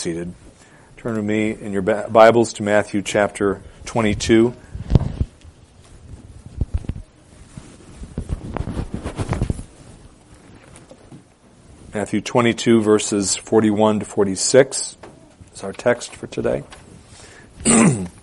seated. Turn with me in your Bibles to Matthew chapter 22. Matthew 22, verses 41 to 46 is our text for today.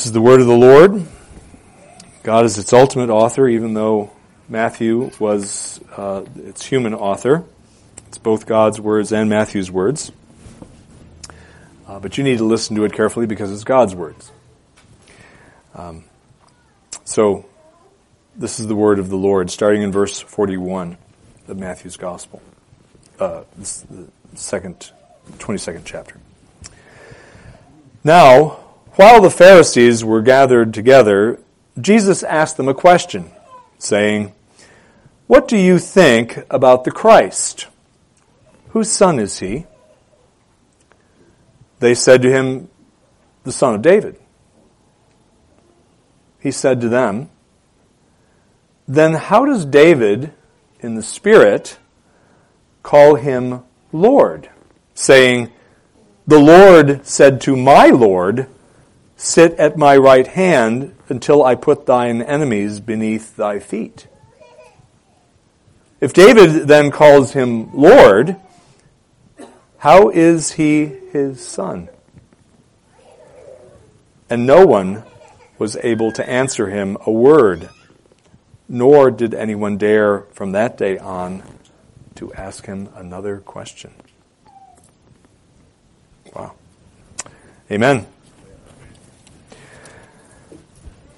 This is the word of the Lord. God is its ultimate author, even though Matthew was uh, its human author. It's both God's words and Matthew's words. Uh, but you need to listen to it carefully because it's God's words. Um, so, this is the word of the Lord, starting in verse 41 of Matthew's Gospel. Uh, the second, 22nd chapter. Now, while the Pharisees were gathered together, Jesus asked them a question, saying, What do you think about the Christ? Whose son is he? They said to him, The son of David. He said to them, Then how does David, in the Spirit, call him Lord, saying, The Lord said to my Lord, Sit at my right hand until I put thine enemies beneath thy feet. If David then calls him Lord, how is he his son? And no one was able to answer him a word, nor did anyone dare from that day on to ask him another question. Wow. Amen.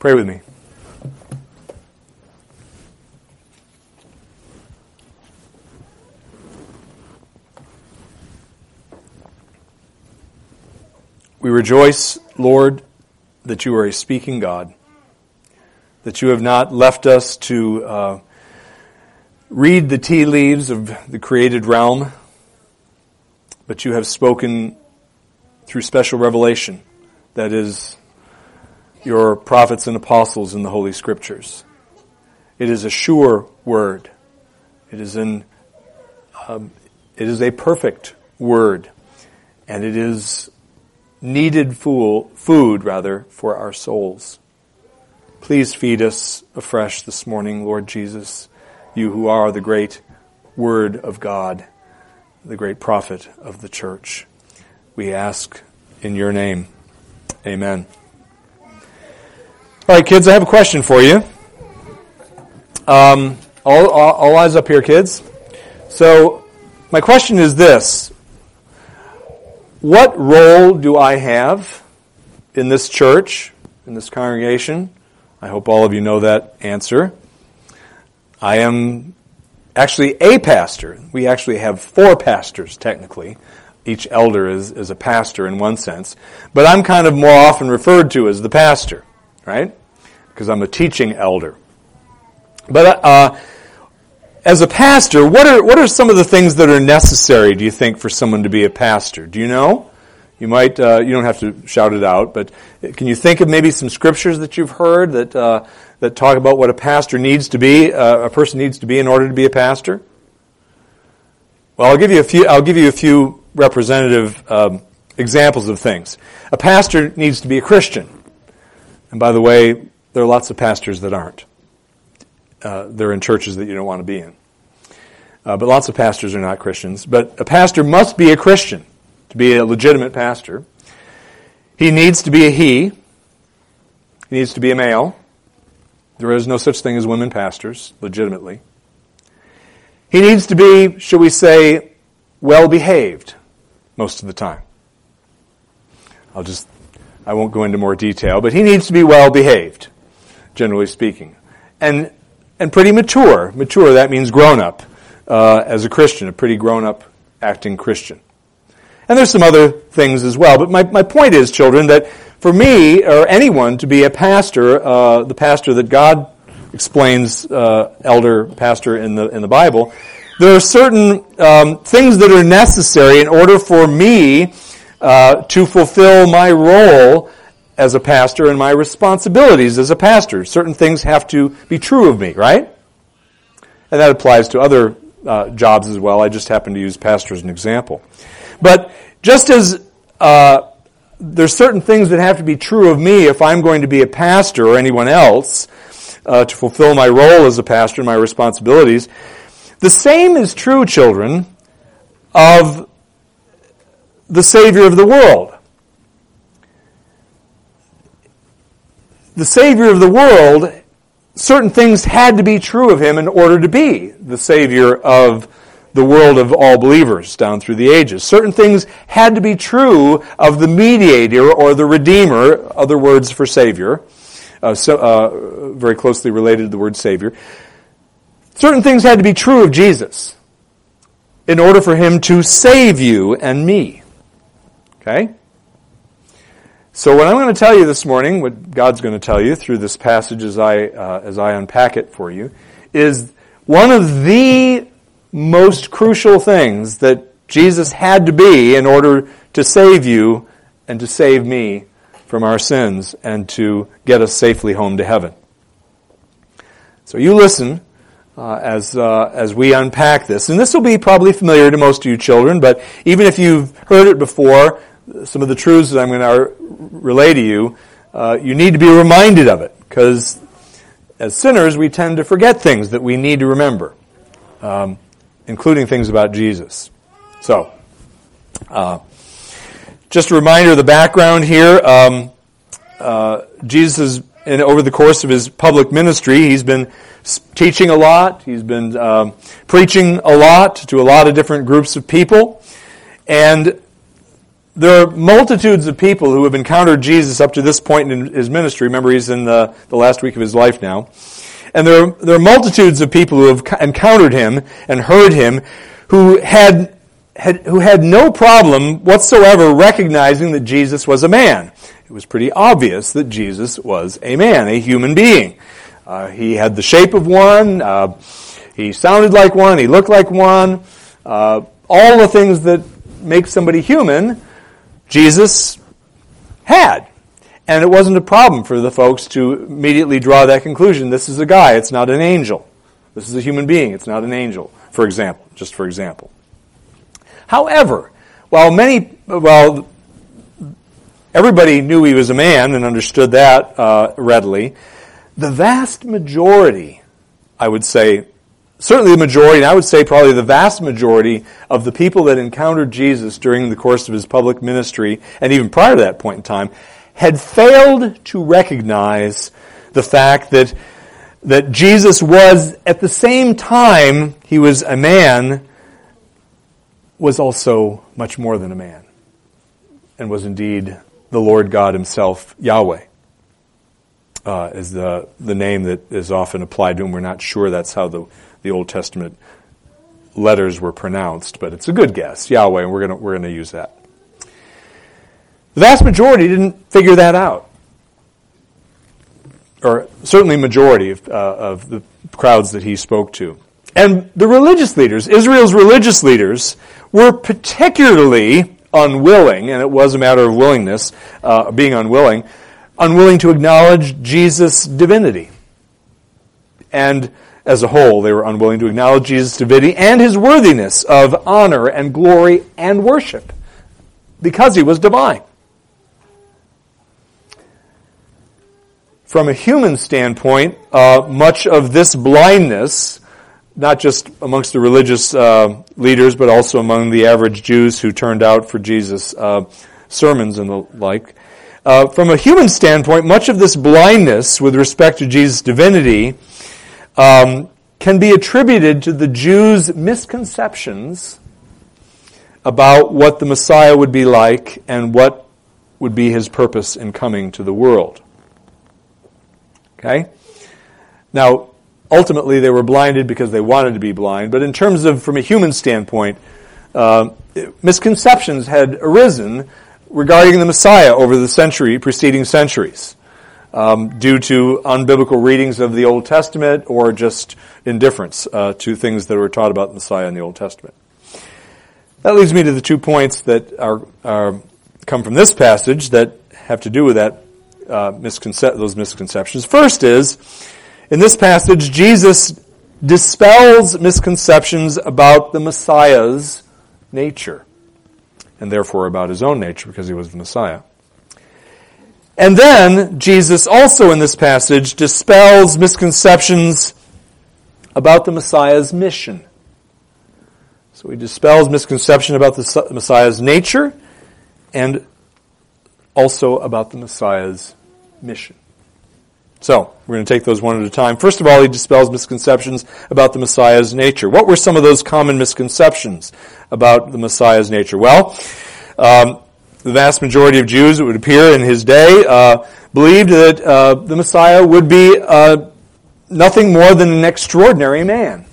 Pray with me. We rejoice, Lord, that you are a speaking God, that you have not left us to uh, read the tea leaves of the created realm, but you have spoken through special revelation that is your prophets and apostles in the Holy Scriptures. It is a sure word. It is an, um, it is a perfect word, and it is needed fool, food rather for our souls. Please feed us afresh this morning, Lord Jesus, you who are the great Word of God, the great prophet of the church. We ask in your name. Amen. All right, kids, I have a question for you. Um, all, all, all eyes up here, kids. So, my question is this What role do I have in this church, in this congregation? I hope all of you know that answer. I am actually a pastor. We actually have four pastors, technically. Each elder is, is a pastor in one sense. But I'm kind of more often referred to as the pastor right? Because I'm a teaching elder. But uh, as a pastor, what are what are some of the things that are necessary? Do you think for someone to be a pastor? Do you know? You might uh, you don't have to shout it out, but can you think of maybe some scriptures that you've heard that uh, that talk about what a pastor needs to be, uh, a person needs to be in order to be a pastor? Well, I'll give you a few. I'll give you a few representative um, examples of things. A pastor needs to be a Christian. And by the way, there are lots of pastors that aren't. Uh, they're in churches that you don't want to be in. Uh, but lots of pastors are not Christians. But a pastor must be a Christian to be a legitimate pastor. He needs to be a he. He needs to be a male. There is no such thing as women pastors, legitimately. He needs to be, shall we say, well behaved most of the time. I'll just I won't go into more detail, but he needs to be well behaved, generally speaking. And, and pretty mature. Mature, that means grown up uh, as a Christian, a pretty grown up acting Christian. And there's some other things as well. But my, my point is, children, that for me or anyone to be a pastor, uh, the pastor that God explains uh, elder pastor in the in the Bible. There are certain um, things that are necessary in order for me uh, to fulfill my role as a pastor and my responsibilities as a pastor. Certain things have to be true of me, right? And that applies to other uh, jobs as well. I just happen to use pastor as an example. But just as uh, there's certain things that have to be true of me if I'm going to be a pastor or anyone else uh, to fulfill my role as a pastor and my responsibilities, the same is true, children, of the Savior of the world. The Savior of the world, certain things had to be true of him in order to be the Savior of the world of all believers down through the ages. Certain things had to be true of the mediator or the redeemer, other words for savior, uh, so, uh, very closely related to the word savior. Certain things had to be true of Jesus in order for him to save you and me. Okay? So what I'm going to tell you this morning, what God's going to tell you through this passage as I, uh, as I unpack it for you, is one of the most crucial things that Jesus had to be in order to save you and to save me from our sins and to get us safely home to heaven. So you listen uh, as uh, as we unpack this, and this will be probably familiar to most of you children. But even if you've heard it before, some of the truths that I'm going to relay to you, uh, you need to be reminded of it because as sinners we tend to forget things that we need to remember. Um, including things about Jesus. So, uh, just a reminder of the background here. Um, uh, Jesus is, in, over the course of his public ministry, he's been teaching a lot. He's been um, preaching a lot to a lot of different groups of people. And there are multitudes of people who have encountered Jesus up to this point in his ministry. Remember, he's in the, the last week of his life now. And there are, there are multitudes of people who have encountered him and heard him who had, had, who had no problem whatsoever recognizing that Jesus was a man. It was pretty obvious that Jesus was a man, a human being. Uh, he had the shape of one, uh, he sounded like one, he looked like one. Uh, all the things that make somebody human, Jesus had. And it wasn't a problem for the folks to immediately draw that conclusion. This is a guy, it's not an angel. This is a human being, it's not an angel, for example, just for example. However, while many, well, everybody knew he was a man and understood that uh, readily, the vast majority, I would say, certainly the majority, and I would say probably the vast majority of the people that encountered Jesus during the course of his public ministry, and even prior to that point in time, had failed to recognize the fact that, that Jesus was, at the same time he was a man, was also much more than a man, and was indeed the Lord God himself, Yahweh. Uh, is the, the name that is often applied to him. We're not sure that's how the, the Old Testament letters were pronounced, but it's a good guess, Yahweh, and we're going we're to use that. The vast majority didn't figure that out. Or certainly majority of, uh, of the crowds that he spoke to. And the religious leaders, Israel's religious leaders, were particularly unwilling, and it was a matter of willingness, uh, being unwilling, unwilling to acknowledge Jesus' divinity. And as a whole, they were unwilling to acknowledge Jesus' divinity and his worthiness of honor and glory and worship because he was divine. From a human standpoint, uh, much of this blindness, not just amongst the religious uh, leaders, but also among the average Jews who turned out for Jesus' uh, sermons and the like, uh, from a human standpoint, much of this blindness with respect to Jesus' divinity um, can be attributed to the Jews' misconceptions about what the Messiah would be like and what would be his purpose in coming to the world. Okay? Now, ultimately they were blinded because they wanted to be blind, but in terms of, from a human standpoint, uh, misconceptions had arisen regarding the Messiah over the century, preceding centuries. Um, due to unbiblical readings of the Old Testament or just indifference uh, to things that were taught about the Messiah in the Old Testament. That leads me to the two points that are, are come from this passage that have to do with that uh, misconce- those misconceptions. First is in this passage, Jesus dispels misconceptions about the Messiah's nature, and therefore about his own nature because he was the Messiah. And then, Jesus also in this passage dispels misconceptions about the Messiah's mission. So he dispels misconception about the Messiah's nature and also about the Messiah's mission. So, we're going to take those one at a time. First of all, he dispels misconceptions about the Messiah's nature. What were some of those common misconceptions about the Messiah's nature? Well, um, the vast majority of Jews, it would appear in his day, uh, believed that uh, the Messiah would be uh, nothing more than an extraordinary man.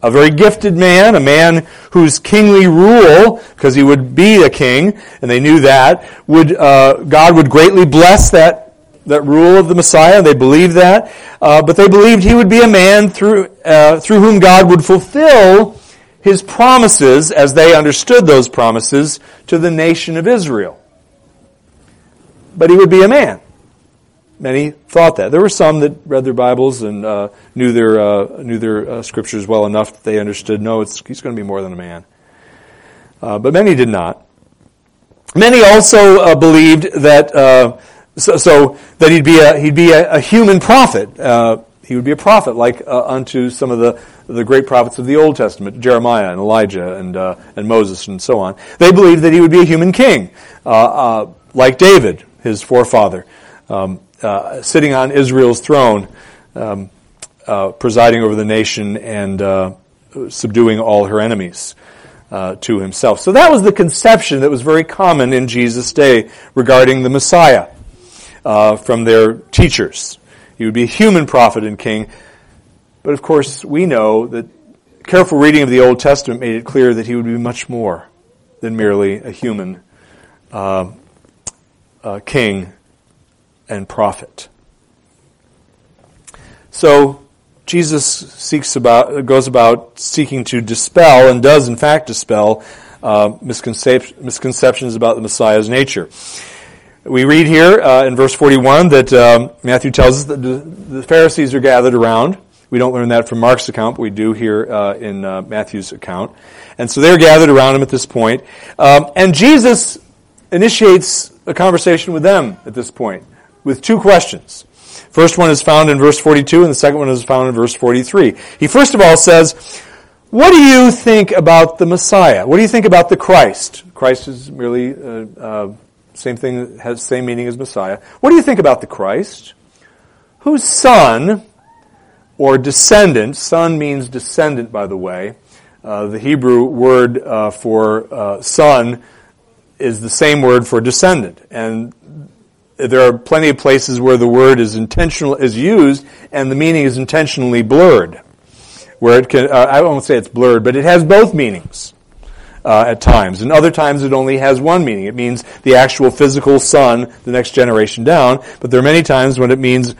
A very gifted man, a man whose kingly rule, because he would be a king, and they knew that, would uh, God would greatly bless that that rule of the Messiah. They believed that. Uh, but they believed he would be a man through, uh, through whom God would fulfill his promises as they understood those promises to the nation of Israel. But he would be a man. Many thought that. There were some that read their Bibles and uh, knew their, uh, knew their uh, scriptures well enough that they understood, no, it's, he's going to be more than a man. Uh, but many did not. Many also believed that so, so that he'd be a, he'd be a, a human prophet. Uh, he would be a prophet like uh, unto some of the, the great prophets of the Old Testament, Jeremiah and Elijah and, uh, and Moses and so on. They believed that he would be a human king, uh, uh, like David, his forefather, um, uh, sitting on Israel's throne, um, presiding over the nation and subduing all her enemies. to himself. So that was the conception that was very common in Jesus' day regarding the Messiah uh, from their teachers. He would be a human prophet and king. But of course, we know that careful reading of the Old Testament made it clear that he would be much more than merely a human uh, uh, king and prophet. So Jesus seeks about goes about seeking to dispel and does in fact dispel uh, misconcep- misconceptions about the Messiah's nature. We read here uh, in verse 41 that um, Matthew tells us that the Pharisees are gathered around. We don't learn that from Mark's account, but we do here uh, in uh, Matthew's account. And so they're gathered around him at this point. Um, and Jesus initiates a conversation with them at this point with two questions. First one is found in verse 42, and the second one is found in verse 43. He first of all says, What do you think about the Messiah? What do you think about the Christ? Christ is merely uh, uh same thing has same meaning as Messiah. What do you think about the Christ? Whose son or descendant, son means descendant by the way. Uh, the Hebrew word uh, for uh, son is the same word for descendant. And there are plenty of places where the word is intentional is used and the meaning is intentionally blurred. Where it can, uh, I won't say it's blurred, but it has both meanings uh, at times. And other times it only has one meaning. It means the actual physical son, the next generation down. But there are many times when it means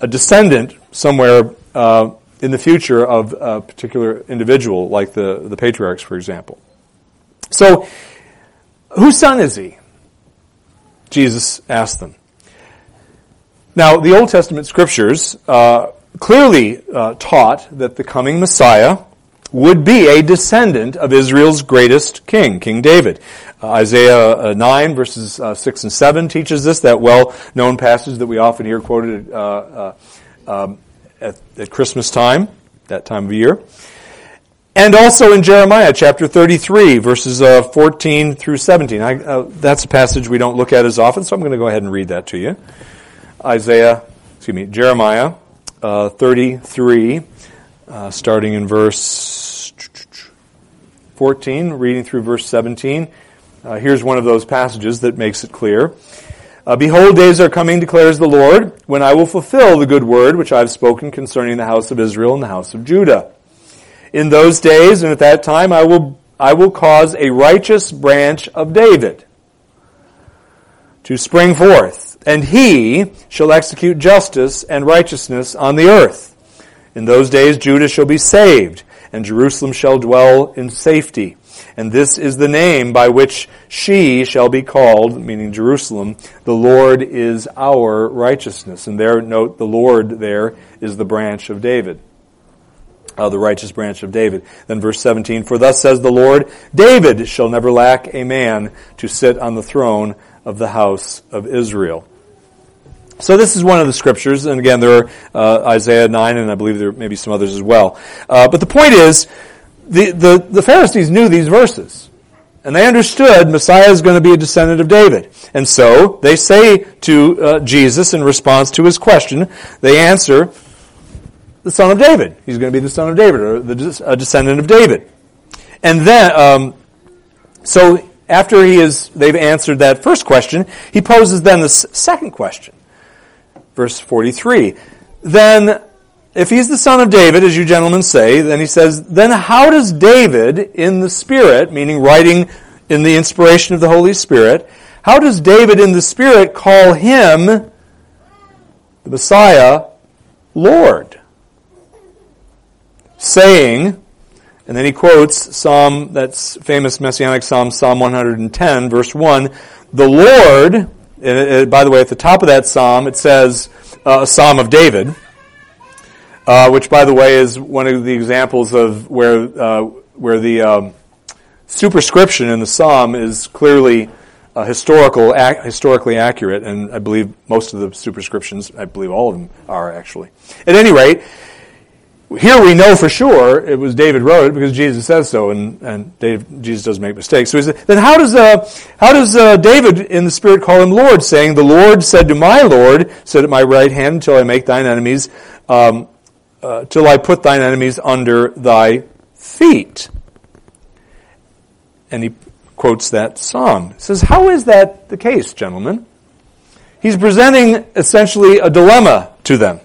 a descendant somewhere uh, in the future of a particular individual, like the, the patriarchs, for example. So, whose son is he? Jesus asked them. Now, the Old Testament scriptures uh, clearly uh, taught that the coming Messiah would be a descendant of Israel's greatest king, King David. Uh, Isaiah uh, 9 verses uh, 6 and 7 teaches this, that well-known passage that we often hear quoted uh, uh, um, at, at, Christmas time, that time of year. And also in Jeremiah chapter 33 verses uh, 14 through 17. I, that's a passage we don't look at as often, so I'm going to go ahead and read that to you. Isaiah, excuse me, Jeremiah 33 uh, starting in verse 14, reading through verse 17. Uh, here's one of those passages that makes it clear. Uh, Behold, days are coming, declares the Lord, when I will fulfill the good word which I have spoken concerning the house of Israel and the house of Judah. In those days and at that time, I will, I will cause a righteous branch of David to spring forth and he shall execute justice and righteousness on the earth. In those days Judah shall be saved, and Jerusalem shall dwell in safety. And this is the name by which she shall be called, meaning Jerusalem. The Lord is our righteousness. And there, note, the Lord there is the branch of David. Uh, the righteous branch of David. Then verse 17, For thus says the Lord, David shall never lack a man to sit on the throne of the house of Israel. So this is one of the scriptures, and again, there are uh, Isaiah 9, and I believe there may be some others as well. Uh, but the point is, the, the, the Pharisees knew these verses. And they understood Messiah is going to be a descendant of David. And so they say to uh, Jesus in response to his question, they answer, the son of David. He's going to be the son of David, or the a descendant of David. And then, um, so after he is, they've answered that first question, he poses then the second question. Verse 43. Then if he's the son of David, as you gentlemen say, then he says, then how does David in the Spirit, meaning writing in the inspiration of the Holy Spirit, how does David in the Spirit call him, the Messiah, Lord? Saying, and then he quotes Psalm, that's famous messianic Psalm, Psalm 110, verse 1, the Lord, and it, by the way, at the top of that Psalm, it says, uh, a Psalm of David, uh, which, by the way, is one of the examples of where uh, where the um, superscription in the psalm is clearly uh, historical, ac- historically accurate, and I believe most of the superscriptions, I believe all of them are actually. At any rate, here we know for sure it was David wrote it because Jesus says so, and, and Jesus doesn't make mistakes. So said, then how does uh, how does uh, David in the Spirit call him Lord, saying, "The Lord said to my Lord, sit at my right hand until I make thine enemies um, uh, till I put thine enemies under thy feet. And he quotes that psalm. He says, How is that the case, gentlemen? He's presenting essentially a dilemma to them.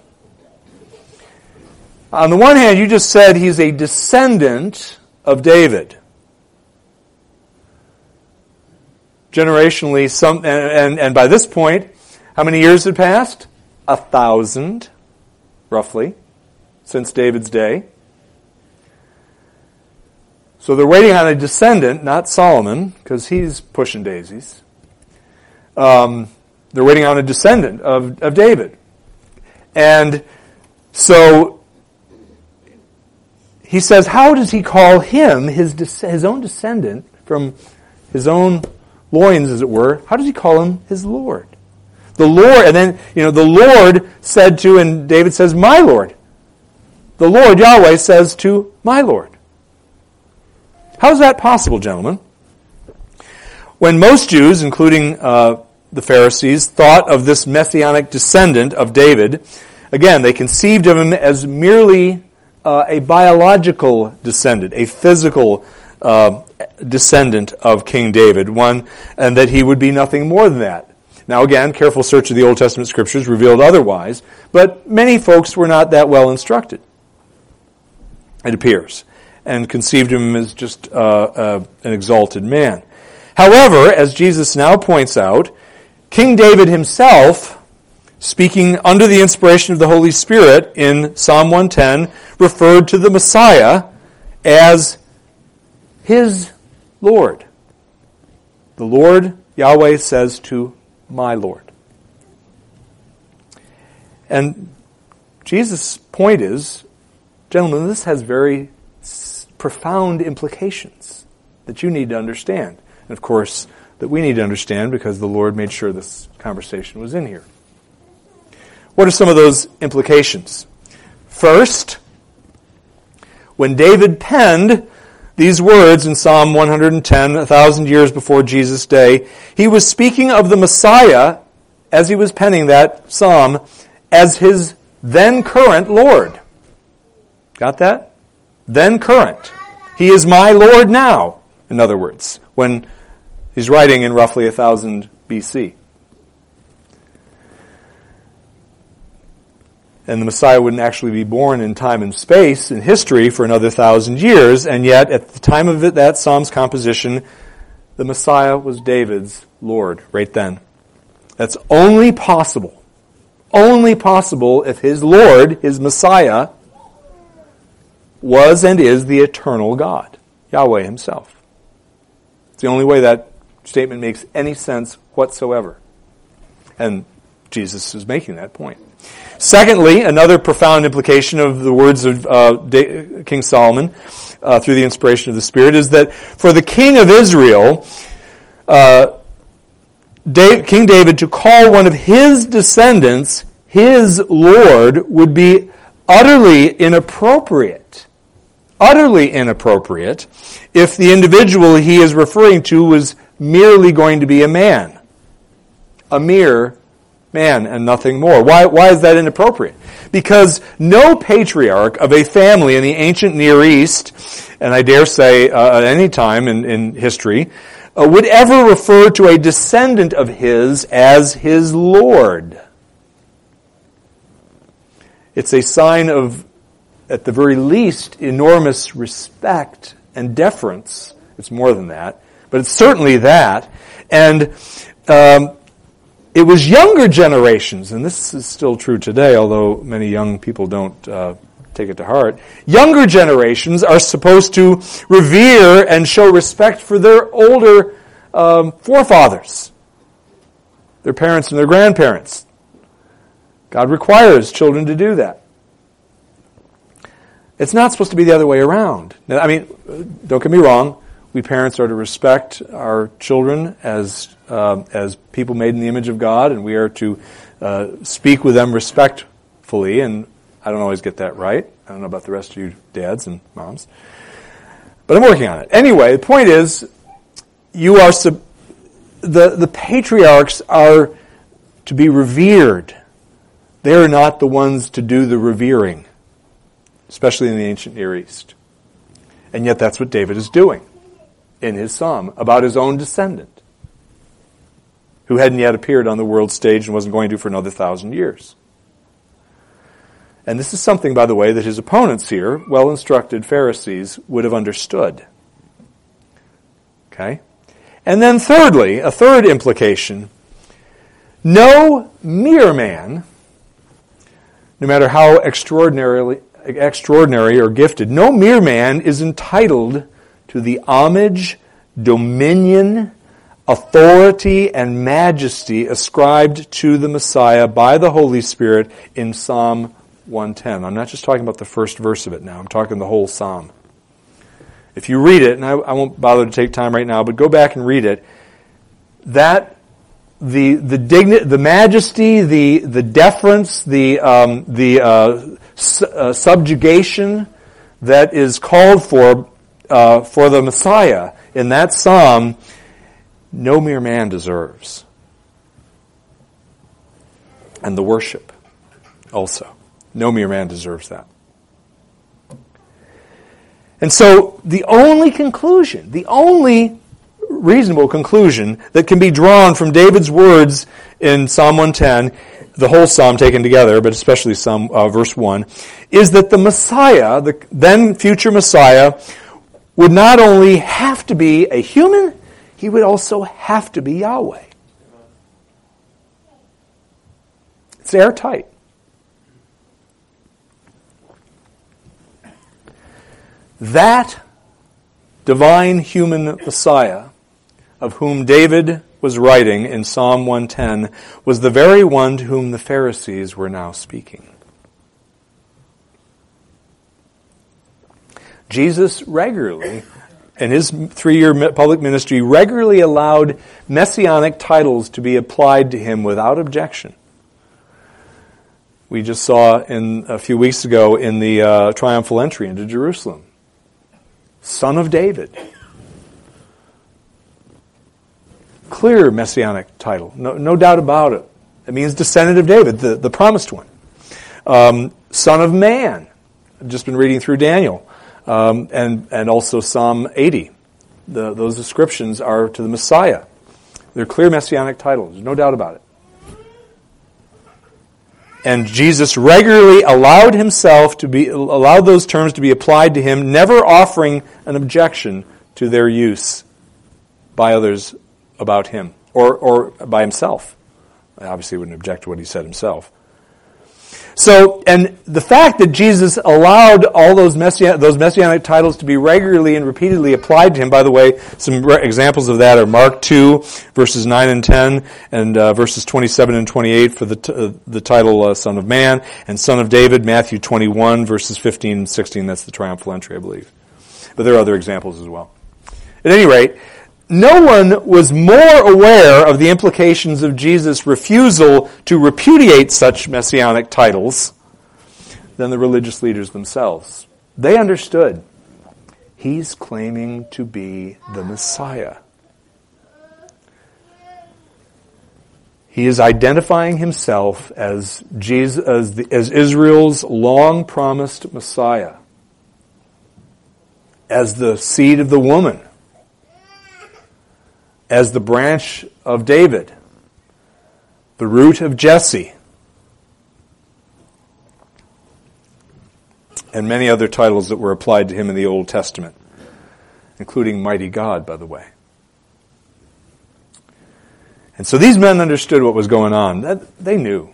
On the one hand, you just said he's a descendant of David. Generationally, some, and, and, and by this point, how many years had passed? A thousand, roughly since David's day. So they're waiting on a descendant, not Solomon, because he's pushing daisies. Um, they're waiting on a descendant of, of David. And so he says, how does he call him, his, his own descendant, from his own loins, as it were, how does he call him his Lord? The Lord, and then, you know, the Lord said to, and David says, my Lord the Lord Yahweh says to my Lord. How is that possible, gentlemen? When most Jews, including uh, the Pharisees, thought of this messianic descendant of David, again, they conceived of him as merely uh, a biological descendant, a physical uh, descendant of King David, one, and that he would be nothing more than that. Now, again, careful search of the Old Testament scriptures revealed otherwise, but many folks were not that well instructed it appears, and conceived him as just uh, uh, an exalted man. However, as Jesus now points out, King David himself, speaking under the inspiration of the Holy Spirit in Psalm 110, referred to the Messiah as his Lord. The Lord, Yahweh, says to my Lord. And Jesus' point is Gentlemen, this has very profound implications that you need to understand. And of course, that we need to understand because the Lord made sure this conversation was in here. What are some of those implications? First, when David penned these words in Psalm 110, a thousand years before Jesus' day, he was speaking of the Messiah as he was penning that psalm as his then current Lord. Got that? Then current. He is my Lord now, in other words, when he's writing in roughly 1000 BC. And the Messiah wouldn't actually be born in time and space, in history, for another thousand years, and yet at the time of it, that Psalm's composition, the Messiah was David's Lord right then. That's only possible. Only possible if his Lord, his Messiah, was and is the eternal God, Yahweh himself. It's the only way that statement makes any sense whatsoever. And Jesus is making that point. Secondly, another profound implication of the words of uh, King Solomon uh, through the inspiration of the Spirit is that for the king of Israel, uh, King David to call one of his descendants his Lord would be utterly inappropriate. Utterly inappropriate if the individual he is referring to was merely going to be a man. A mere man and nothing more. Why, why is that inappropriate? Because no patriarch of a family in the ancient Near East, and I dare say uh, at any time in, in history, uh, would ever refer to a descendant of his as his Lord. It's a sign of, at the very least, enormous respect and deference. It's more than that, but it's certainly that. And um, it was younger generations, and this is still true today, although many young people don't uh, take it to heart. Younger generations are supposed to revere and show respect for their older um, forefathers, their parents and their grandparents. God requires children to do that. It's not supposed to be the other way around. Now, I mean, don't get me wrong. We parents are to respect our children as uh, as people made in the image of God, and we are to uh, speak with them respectfully. And I don't always get that right. I don't know about the rest of you dads and moms, but I'm working on it. Anyway, the point is, you are sub- the the patriarchs are to be revered. They are not the ones to do the revering, especially in the ancient Near East. And yet, that's what David is doing in his psalm about his own descendant, who hadn't yet appeared on the world stage and wasn't going to for another thousand years. And this is something, by the way, that his opponents here, well instructed Pharisees, would have understood. Okay? And then, thirdly, a third implication no mere man, no matter how extraordinarily, extraordinary or gifted, no mere man is entitled to the homage, dominion, authority, and majesty ascribed to the Messiah by the Holy Spirit in Psalm 110. I'm not just talking about the first verse of it now, I'm talking the whole psalm. If you read it, and I, I won't bother to take time right now, but go back and read it, that the the digni- the majesty, the the deference, the um, the uh, su- uh, subjugation that is called for uh, for the Messiah in that psalm, no mere man deserves. And the worship also. No mere man deserves that. And so the only conclusion, the only reasonable conclusion that can be drawn from David's words in Psalm 110, the whole psalm taken together, but especially Psalm uh, verse 1, is that the Messiah, the then future Messiah, would not only have to be a human, he would also have to be Yahweh. It's airtight. That divine human Messiah, of whom David was writing in Psalm 110, was the very one to whom the Pharisees were now speaking. Jesus regularly, in his three year public ministry, regularly allowed messianic titles to be applied to him without objection. We just saw in a few weeks ago in the uh, triumphal entry into Jerusalem. Son of David. Clear messianic title, no, no doubt about it. It means descendant of David, the, the promised one. Um, son of man. I've just been reading through Daniel um, and, and also Psalm 80. The, those descriptions are to the Messiah. They're clear messianic titles, no doubt about it. And Jesus regularly allowed himself to be, allowed those terms to be applied to him, never offering an objection to their use by others about him or, or by himself. I obviously wouldn't object to what he said himself. So, and the fact that Jesus allowed all those, messianic, those messianic titles to be regularly and repeatedly applied to him, by the way, some re- examples of that are Mark 2, verses 9 and 10, and uh, verses 27 and 28 for the, t- uh, the title uh, Son of Man, and Son of David, Matthew 21, verses 15 and 16. That's the triumphal entry, I believe. But there are other examples as well. At any rate, no one was more aware of the implications of Jesus' refusal to repudiate such messianic titles than the religious leaders themselves. They understood he's claiming to be the Messiah. He is identifying himself as, Jesus, as, the, as Israel's long promised Messiah, as the seed of the woman as the branch of David, the root of Jesse, and many other titles that were applied to him in the Old Testament, including Mighty God, by the way. And so these men understood what was going on. That, they knew.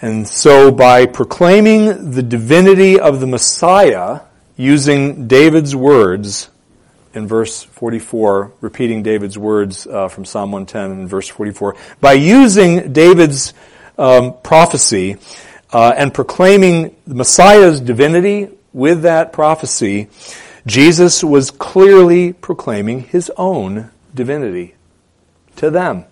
And so by proclaiming the divinity of the Messiah using David's words, in verse 44, repeating David's words uh, from Psalm 110 in verse 44. By using David's um, prophecy uh, and proclaiming the Messiah's divinity with that prophecy, Jesus was clearly proclaiming his own divinity to them.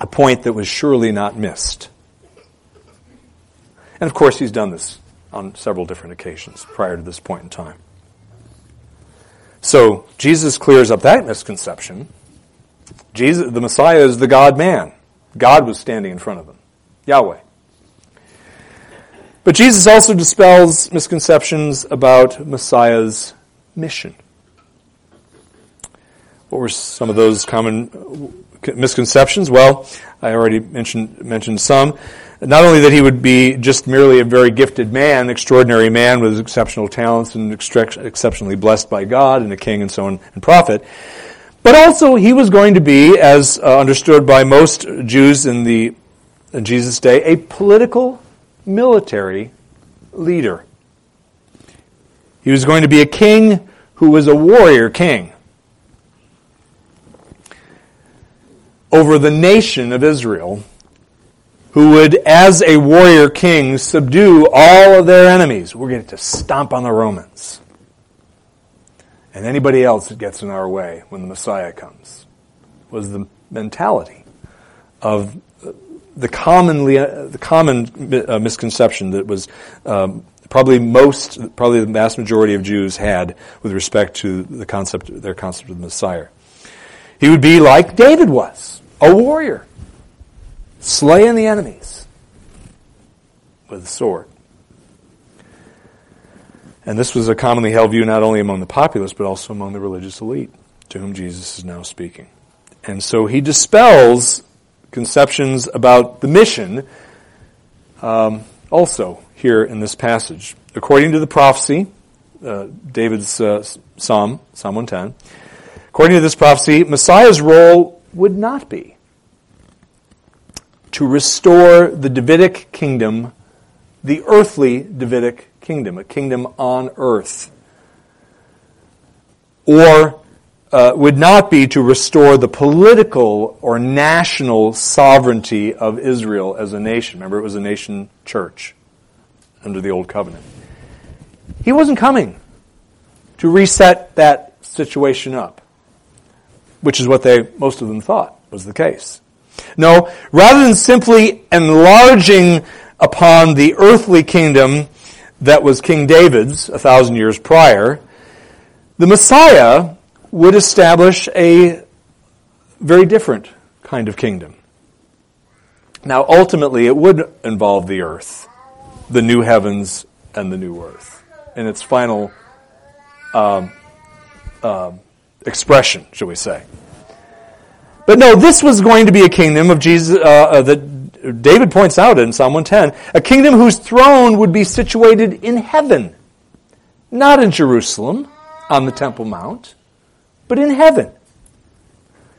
A point that was surely not missed. And of course, he's done this on several different occasions prior to this point in time. So Jesus clears up that misconception. Jesus, the Messiah is the God man. God was standing in front of him. Yahweh. But Jesus also dispels misconceptions about Messiah's mission. What were some of those common misconceptions? Well, I already mentioned, mentioned some not only that he would be just merely a very gifted man, extraordinary man with exceptional talents and exceptionally blessed by God and a king and so on and prophet, but also he was going to be, as uh, understood by most Jews in the in Jesus' day, a political military leader. He was going to be a king who was a warrior king over the nation of Israel who would, as a warrior king, subdue all of their enemies. We're going to stomp on the Romans. And anybody else that gets in our way when the Messiah comes was the mentality of the commonly the common uh, misconception that was um, probably most probably the vast majority of Jews had with respect to the concept their concept of the Messiah. He would be like David was, a warrior slaying the enemies with a sword. And this was a commonly held view not only among the populace, but also among the religious elite to whom Jesus is now speaking. And so he dispels conceptions about the mission um, also here in this passage. According to the prophecy, uh, David's uh, Psalm, Psalm 110, according to this prophecy, Messiah's role would not be to restore the Davidic kingdom, the earthly Davidic kingdom, a kingdom on earth. Or uh, would not be to restore the political or national sovereignty of Israel as a nation. Remember, it was a nation church under the Old Covenant. He wasn't coming to reset that situation up, which is what they, most of them thought was the case. No, rather than simply enlarging upon the earthly kingdom that was King David's a thousand years prior, the Messiah would establish a very different kind of kingdom. Now, ultimately, it would involve the earth, the new heavens and the new earth, in its final um, uh, expression, shall we say. But no, this was going to be a kingdom of Jesus uh, uh, that David points out in Psalm 110, a kingdom whose throne would be situated in heaven, not in Jerusalem on the Temple Mount, but in heaven.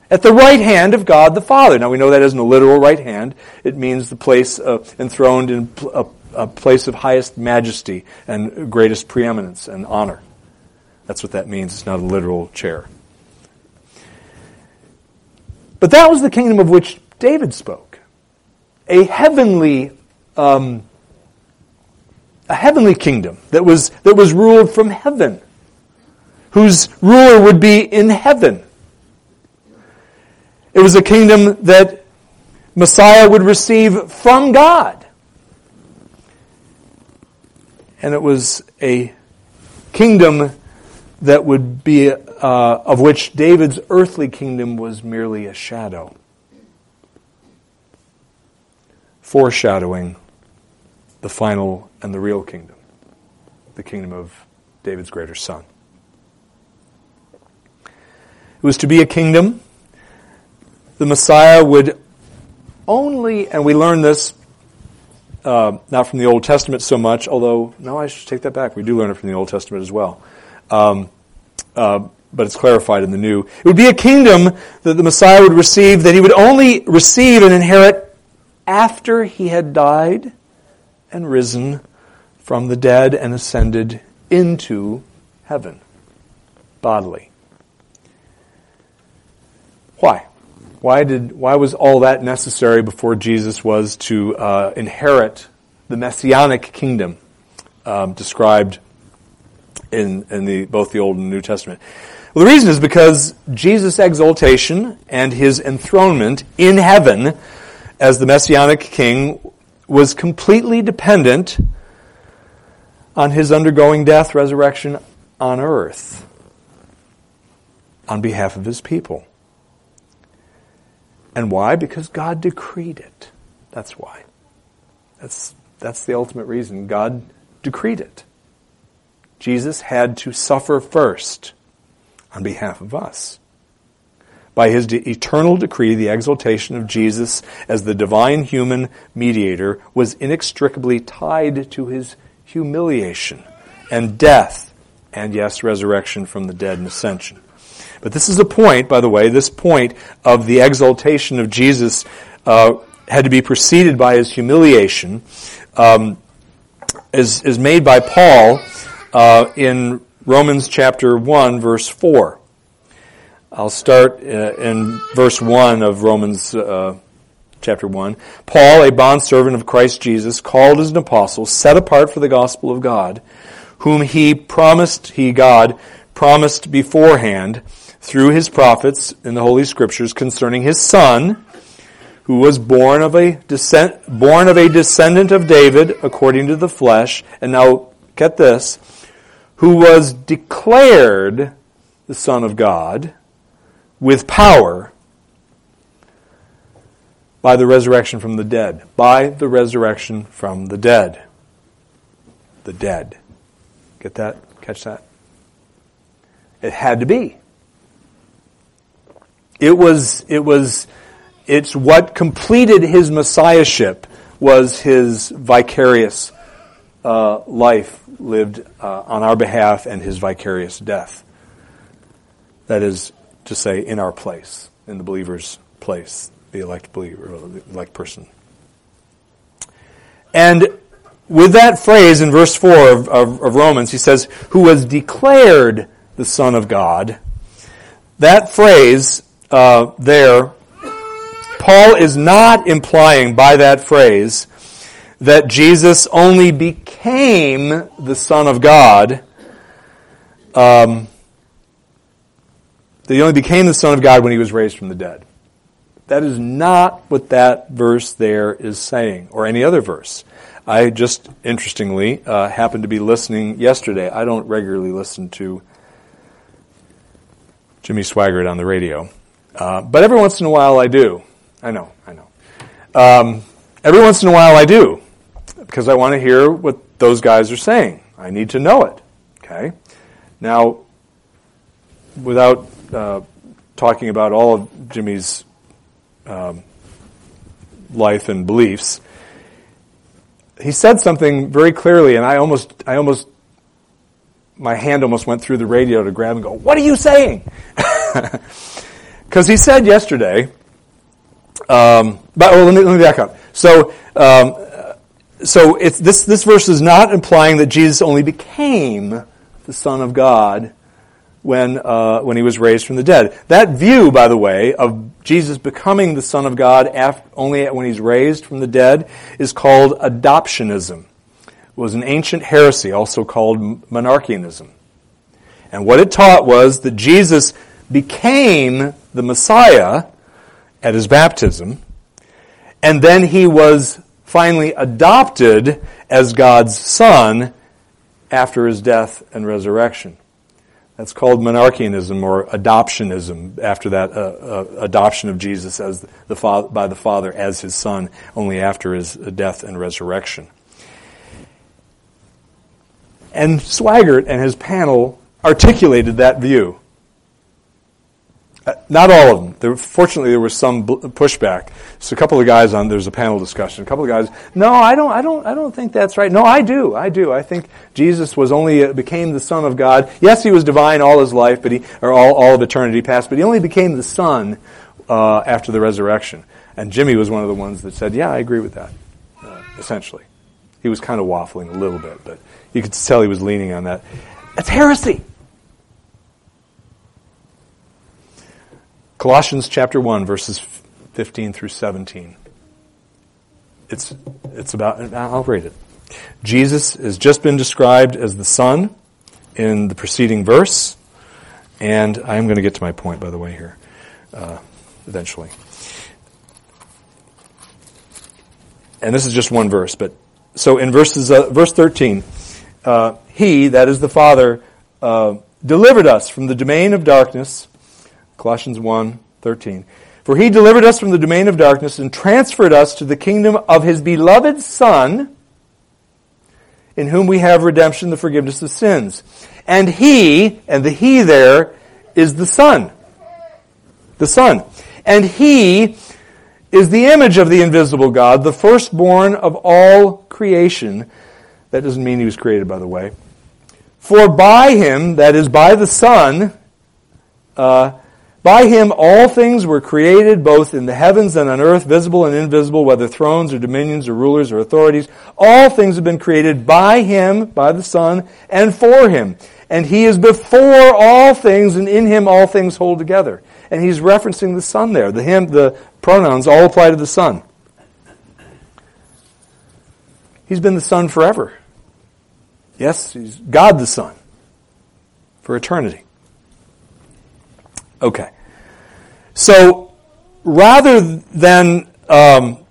at the right hand of God the Father. Now we know that isn't a literal right hand. It means the place uh, enthroned in a, a place of highest majesty and greatest preeminence and honor. That's what that means. It's not a literal chair. But that was the kingdom of which David spoke. A heavenly, um, a heavenly kingdom that was, that was ruled from heaven, whose ruler would be in heaven. It was a kingdom that Messiah would receive from God. And it was a kingdom that would be, uh, of which David's earthly kingdom was merely a shadow. Foreshadowing the final and the real kingdom, the kingdom of David's greater son. It was to be a kingdom. The Messiah would only, and we learn this uh, not from the Old Testament so much, although, no, I should take that back. We do learn it from the Old Testament as well. Um, uh, but it's clarified in the New. It would be a kingdom that the Messiah would receive that he would only receive and inherit after he had died and risen from the dead and ascended into heaven bodily. Why? Why did why was all that necessary before Jesus was to uh, inherit the messianic kingdom um, described in in the both the Old and New Testament? Well, the reason is because Jesus' exaltation and his enthronement in heaven as the messianic king was completely dependent on his undergoing death, resurrection on earth on behalf of his people. And why? Because God decreed it. That's why. That's, that's the ultimate reason. God decreed it. Jesus had to suffer first on behalf of us. By his de- eternal decree, the exaltation of Jesus as the divine human mediator was inextricably tied to his humiliation and death, and yes, resurrection from the dead and ascension. But this is a point, by the way, this point of the exaltation of Jesus uh, had to be preceded by his humiliation, um, is, is made by Paul uh, in Romans chapter 1, verse 4. I'll start uh, in verse 1 of Romans uh, chapter 1. Paul, a bondservant of Christ Jesus, called as an apostle, set apart for the gospel of God, whom he promised, he, God, promised beforehand through his prophets in the Holy Scriptures concerning his son, who was born of a descent, born of a descendant of David according to the flesh. And now, get this, who was declared the Son of God with power by the resurrection from the dead. By the resurrection from the dead. The dead. Get that? Catch that? It had to be. It was, it was, it's what completed his messiahship was his vicarious uh, life lived uh, on our behalf and his vicarious death. That is to say, in our place, in the believer's place, the elect believer, the elect person. And with that phrase in verse 4 of, of, of Romans, he says, who was declared the Son of God. That phrase uh, there, Paul is not implying by that phrase that Jesus only became the Son of God. Um, that he only became the Son of God when he was raised from the dead. That is not what that verse there is saying, or any other verse. I just, interestingly, uh, happened to be listening yesterday. I don't regularly listen to Jimmy Swaggart on the radio. Uh, but every once in a while I do. I know, I know. Um, every once in a while I do, because I want to hear what those guys are saying. I need to know it. Okay? Now, without uh, talking about all of Jimmy's um, life and beliefs, he said something very clearly, and I almost, I almost, my hand almost went through the radio to grab and go, "What are you saying?" Because he said yesterday, um, but well, let, me, let me back up. So, um, so this, this verse is not implying that Jesus only became the Son of God when, uh, when he was raised from the dead. That view, by the way, of Jesus becoming the Son of God after, only when he's raised from the dead is called adoptionism. It was an ancient heresy, also called monarchianism. And what it taught was that Jesus became the Messiah at his baptism, and then he was finally adopted as God's Son after his death and resurrection. That's called monarchianism or adoptionism after that uh, uh, adoption of Jesus as the father, by the Father as his Son only after his death and resurrection. And Swaggart and his panel articulated that view. Uh, not all of them. There, fortunately, there was some pushback. So a couple of guys on there's a panel discussion. A couple of guys, no, I don't, I don't, I don't think that's right. No, I do, I do. I think Jesus was only uh, became the Son of God. Yes, he was divine all his life, but he or all, all of eternity past, but he only became the Son uh, after the resurrection. And Jimmy was one of the ones that said, "Yeah, I agree with that." Uh, essentially, he was kind of waffling a little bit, but you could tell he was leaning on that. It's heresy. Colossians chapter 1, verses 15 through 17. It's, it's about, I'll read it. Jesus has just been described as the Son in the preceding verse, and I'm going to get to my point, by the way, here, uh, eventually. And this is just one verse, but so in verses, uh, verse 13, uh, He, that is the Father, uh, delivered us from the domain of darkness Colossians 1 13. For he delivered us from the domain of darkness and transferred us to the kingdom of his beloved Son, in whom we have redemption, the forgiveness of sins. And he, and the he there, is the Son. The Son. And he is the image of the invisible God, the firstborn of all creation. That doesn't mean he was created, by the way. For by him, that is by the Son, uh, by him all things were created, both in the heavens and on earth, visible and invisible, whether thrones or dominions or rulers or authorities. All things have been created by him, by the Son, and for him. And he is before all things, and in him all things hold together. And he's referencing the Son there. The him, the pronouns all apply to the Son. He's been the Son forever. Yes, he's God the Son for eternity. Okay. So rather than um,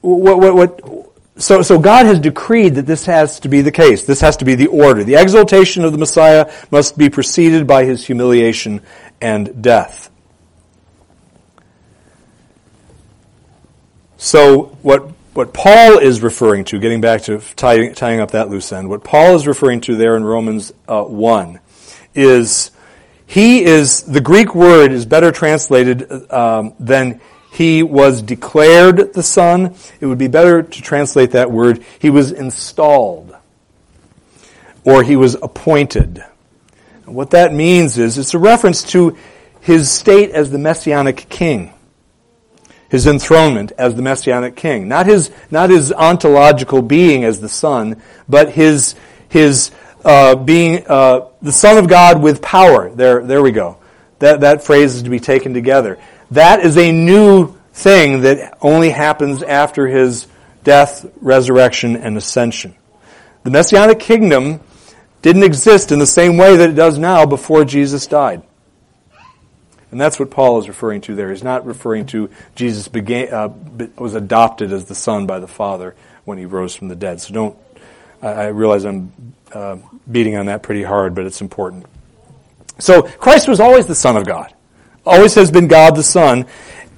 what, what, what, so, so God has decreed that this has to be the case. This has to be the order. The exaltation of the Messiah must be preceded by his humiliation and death. So what what Paul is referring to, getting back to tying, tying up that loose end, what Paul is referring to there in Romans uh, 1 is he is the Greek word is better translated um, than he was declared the son. It would be better to translate that word he was installed or he was appointed. And what that means is it's a reference to his state as the messianic king. His enthronement as the messianic king. Not his, not his ontological being as the son, but his, his uh, being uh, the Son of God with power. There, there we go. That, that phrase is to be taken together. That is a new thing that only happens after his death, resurrection, and ascension. The Messianic kingdom didn't exist in the same way that it does now before Jesus died. And that's what Paul is referring to there. He's not referring to Jesus began, uh, was adopted as the Son by the Father when he rose from the dead. So don't, I, I realize I'm uh, beating on that pretty hard, but it's important. So Christ was always the Son of God, always has been God the Son,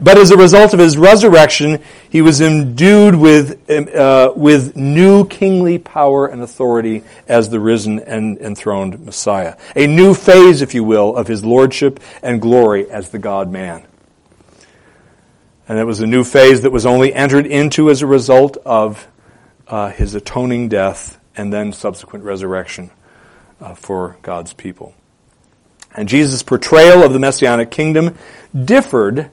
but as a result of his resurrection, he was endued with uh, with new kingly power and authority as the risen and enthroned Messiah, a new phase, if you will, of his lordship and glory as the God Man. And it was a new phase that was only entered into as a result of uh, his atoning death and then subsequent resurrection uh, for God's people. and Jesus' portrayal of the messianic kingdom differed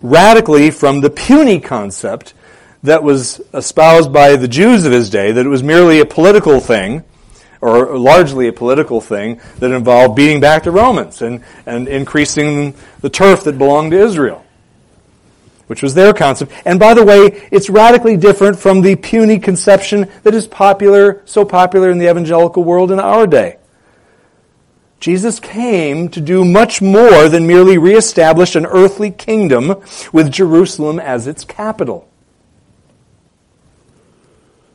radically from the puny concept that was espoused by the Jews of his day, that it was merely a political thing, or largely a political thing, that involved beating back the Romans and, and increasing the turf that belonged to Israel, which was their concept. And by the way, it's radically different from the puny conception that is popular, so popular in the evangelical world in our day. Jesus came to do much more than merely reestablish an earthly kingdom with Jerusalem as its capital.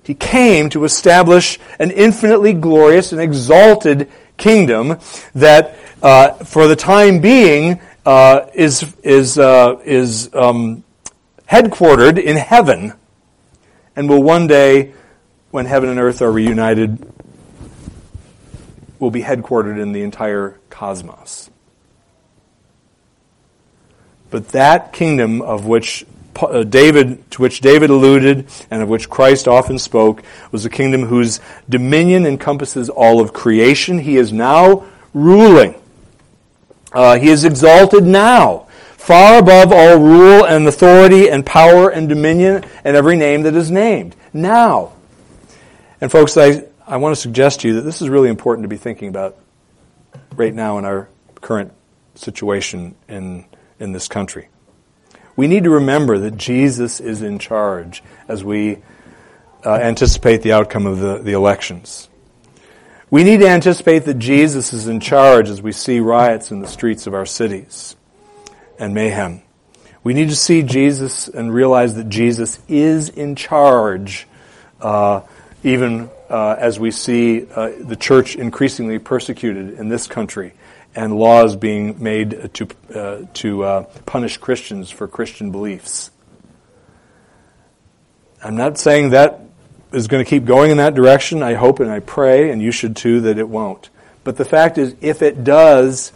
He came to establish an infinitely glorious and exalted kingdom that, uh, for the time being, uh, is is uh, is um, headquartered in heaven, and will one day, when heaven and earth are reunited, will be headquartered in the entire cosmos. But that kingdom of which uh, David, to which David alluded and of which Christ often spoke, was a kingdom whose dominion encompasses all of creation. He is now ruling. Uh, he is exalted now, far above all rule and authority and power and dominion and every name that is named. Now. And folks, I, I want to suggest to you that this is really important to be thinking about right now in our current situation in, in this country. We need to remember that Jesus is in charge as we uh, anticipate the outcome of the, the elections. We need to anticipate that Jesus is in charge as we see riots in the streets of our cities and mayhem. We need to see Jesus and realize that Jesus is in charge, uh, even uh, as we see uh, the church increasingly persecuted in this country and laws being made to, uh, to uh, punish Christians for Christian beliefs. I'm not saying that is going to keep going in that direction. I hope and I pray, and you should too, that it won't. But the fact is, if it does,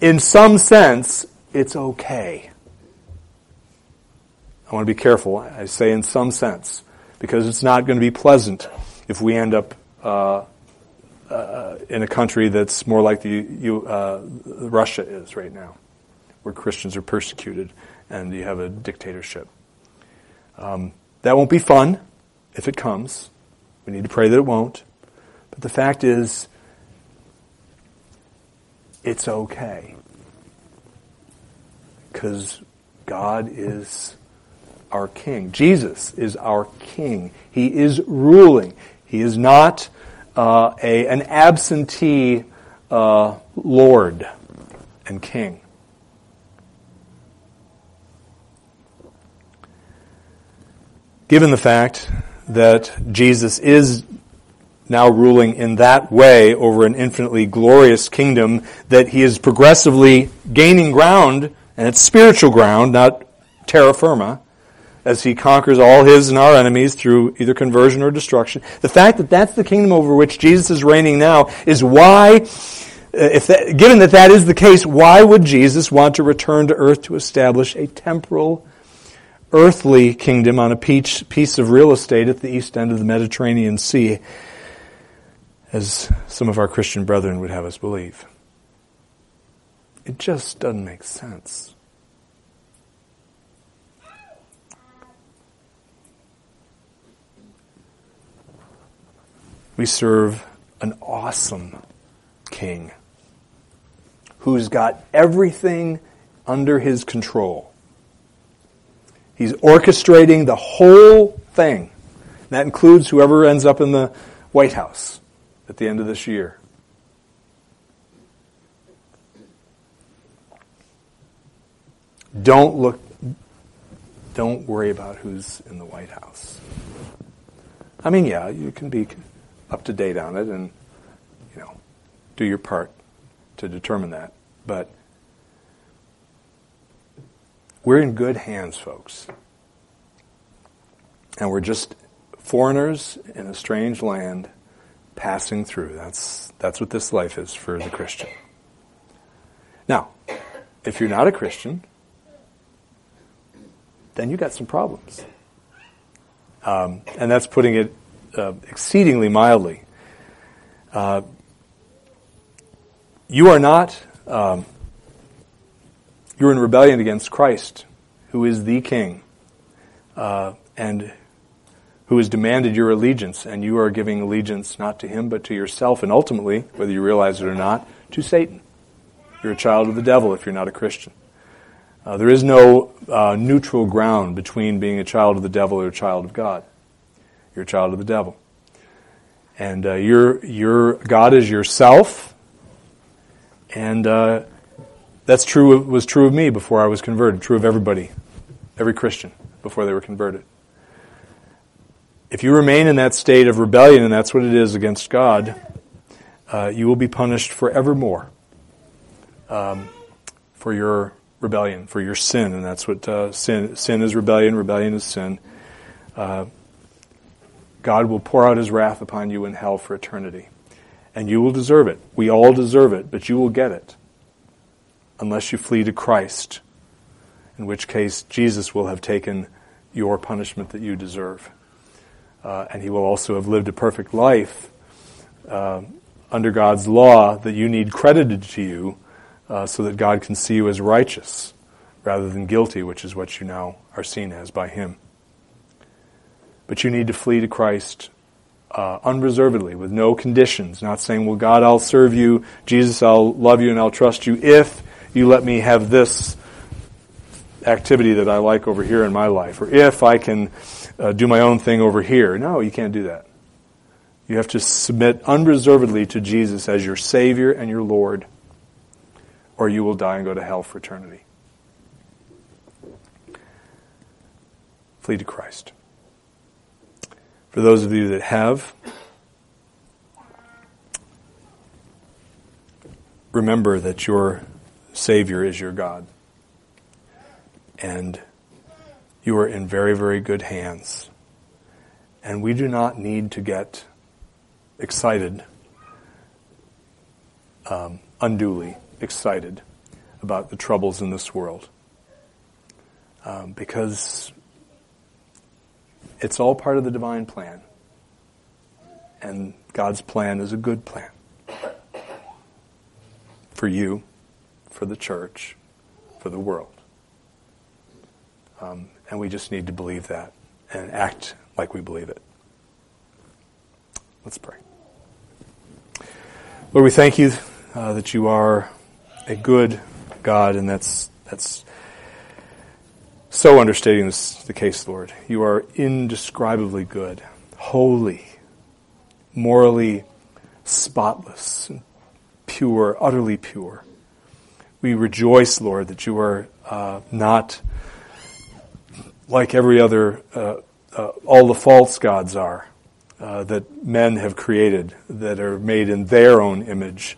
in some sense, it's okay. I want to be careful. I say in some sense, because it's not going to be pleasant if we end up uh, uh, in a country that's more like the you, uh, Russia is right now, where Christians are persecuted and you have a dictatorship. Um, that won't be fun if it comes. We need to pray that it won't. But the fact is, it's okay. Because God is our King. Jesus is our King. He is ruling. He is not uh, a, an absentee uh, Lord and King. Given the fact that Jesus is now ruling in that way over an infinitely glorious kingdom, that he is progressively gaining ground, and it's spiritual ground, not terra firma, as he conquers all his and our enemies through either conversion or destruction. The fact that that's the kingdom over which Jesus is reigning now is why, uh, if that, given that that is the case, why would Jesus want to return to earth to establish a temporal, earthly kingdom on a piece of real estate at the east end of the Mediterranean Sea, as some of our Christian brethren would have us believe? It just doesn't make sense. We serve an awesome king who's got everything under his control. He's orchestrating the whole thing. That includes whoever ends up in the White House at the end of this year. Don't look, don't worry about who's in the White House. I mean, yeah, you can be up to date on it and, you know, do your part to determine that. But we're in good hands, folks. And we're just foreigners in a strange land passing through. That's, that's what this life is for the Christian. Now, if you're not a Christian, then you got some problems. Um, and that's putting it uh, exceedingly mildly. Uh, you are not um, you're in rebellion against Christ, who is the King, uh, and who has demanded your allegiance, and you are giving allegiance not to him, but to yourself, and ultimately, whether you realize it or not, to Satan. You're a child of the devil if you're not a Christian. Uh, there is no uh, neutral ground between being a child of the devil or a child of God. You're a child of the devil. And uh, your, your God is yourself, and uh, that's true, was true of me before I was converted, true of everybody, every Christian before they were converted. If you remain in that state of rebellion, and that's what it is against God, uh, you will be punished forevermore um, for your rebellion, for your sin, and that's what uh, sin sin is rebellion, rebellion is sin. Uh, God will pour out His wrath upon you in hell for eternity, and you will deserve it. We all deserve it, but you will get it unless you flee to Christ, in which case Jesus will have taken your punishment that you deserve uh, and he will also have lived a perfect life uh, under God's law that you need credited to you uh, so that God can see you as righteous rather than guilty, which is what you now are seen as by him. But you need to flee to Christ uh, unreservedly, with no conditions, not saying, well, God, I'll serve you, Jesus, I'll love you and I'll trust you if you let me have this activity that I like over here in my life, or if I can uh, do my own thing over here. No, you can't do that. You have to submit unreservedly to Jesus as your Savior and your Lord, or you will die and go to hell for eternity. Flee to Christ. For those of you that have, remember that your Savior is your God. And you are in very, very good hands. And we do not need to get excited, um, unduly excited about the troubles in this world. Um, because it's all part of the divine plan. And God's plan is a good plan for you, for the church, for the world. Um, and we just need to believe that and act like we believe it. Let's pray. Lord, we thank you uh, that you are a good God, and that's that's so understating this the case, Lord. You are indescribably good, holy, morally spotless, pure, utterly pure. We rejoice, Lord, that you are uh, not like every other, uh, uh, all the false gods are uh, that men have created that are made in their own image.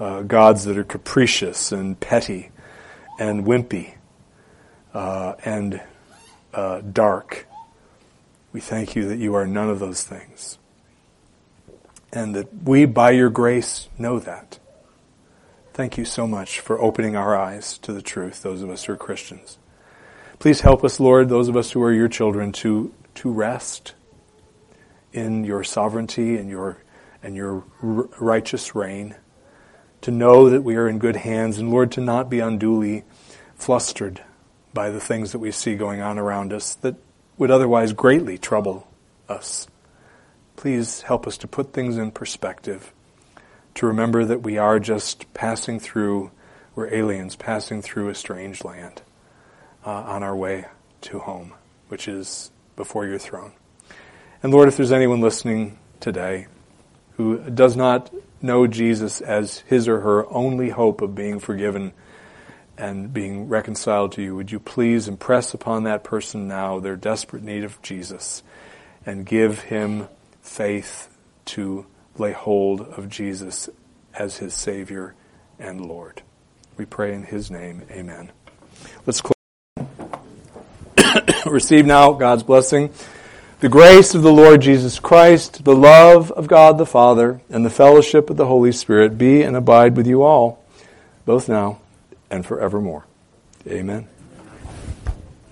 Uh, gods that are capricious and petty and wimpy uh, and uh, dark. We thank you that you are none of those things. And that we, by your grace, know that. Thank you so much for opening our eyes to the truth, those of us who are Christians. Please help us, Lord, those of us who are your children, to, to rest in your sovereignty and your, and your r- righteous reign, to know that we are in good hands, and Lord, to not be unduly flustered by the things that we see going on around us that would otherwise greatly trouble us. Please help us to put things in perspective, to remember that we are just passing through, we're aliens passing through a strange land uh, on our way to home, which is before your throne. And Lord, if there's anyone listening today who does not know Jesus as his or her only hope of being forgiven and being reconciled to you, would you please impress upon that person now their desperate need of Jesus and give him faith to lay hold of Jesus as his Savior and Lord. We pray in his name. Amen. Let's close. Receive now God's blessing. The grace of the Lord Jesus Christ, the love of God the Father, and the fellowship of the Holy Spirit be and abide with you all, both now and forevermore. Amen.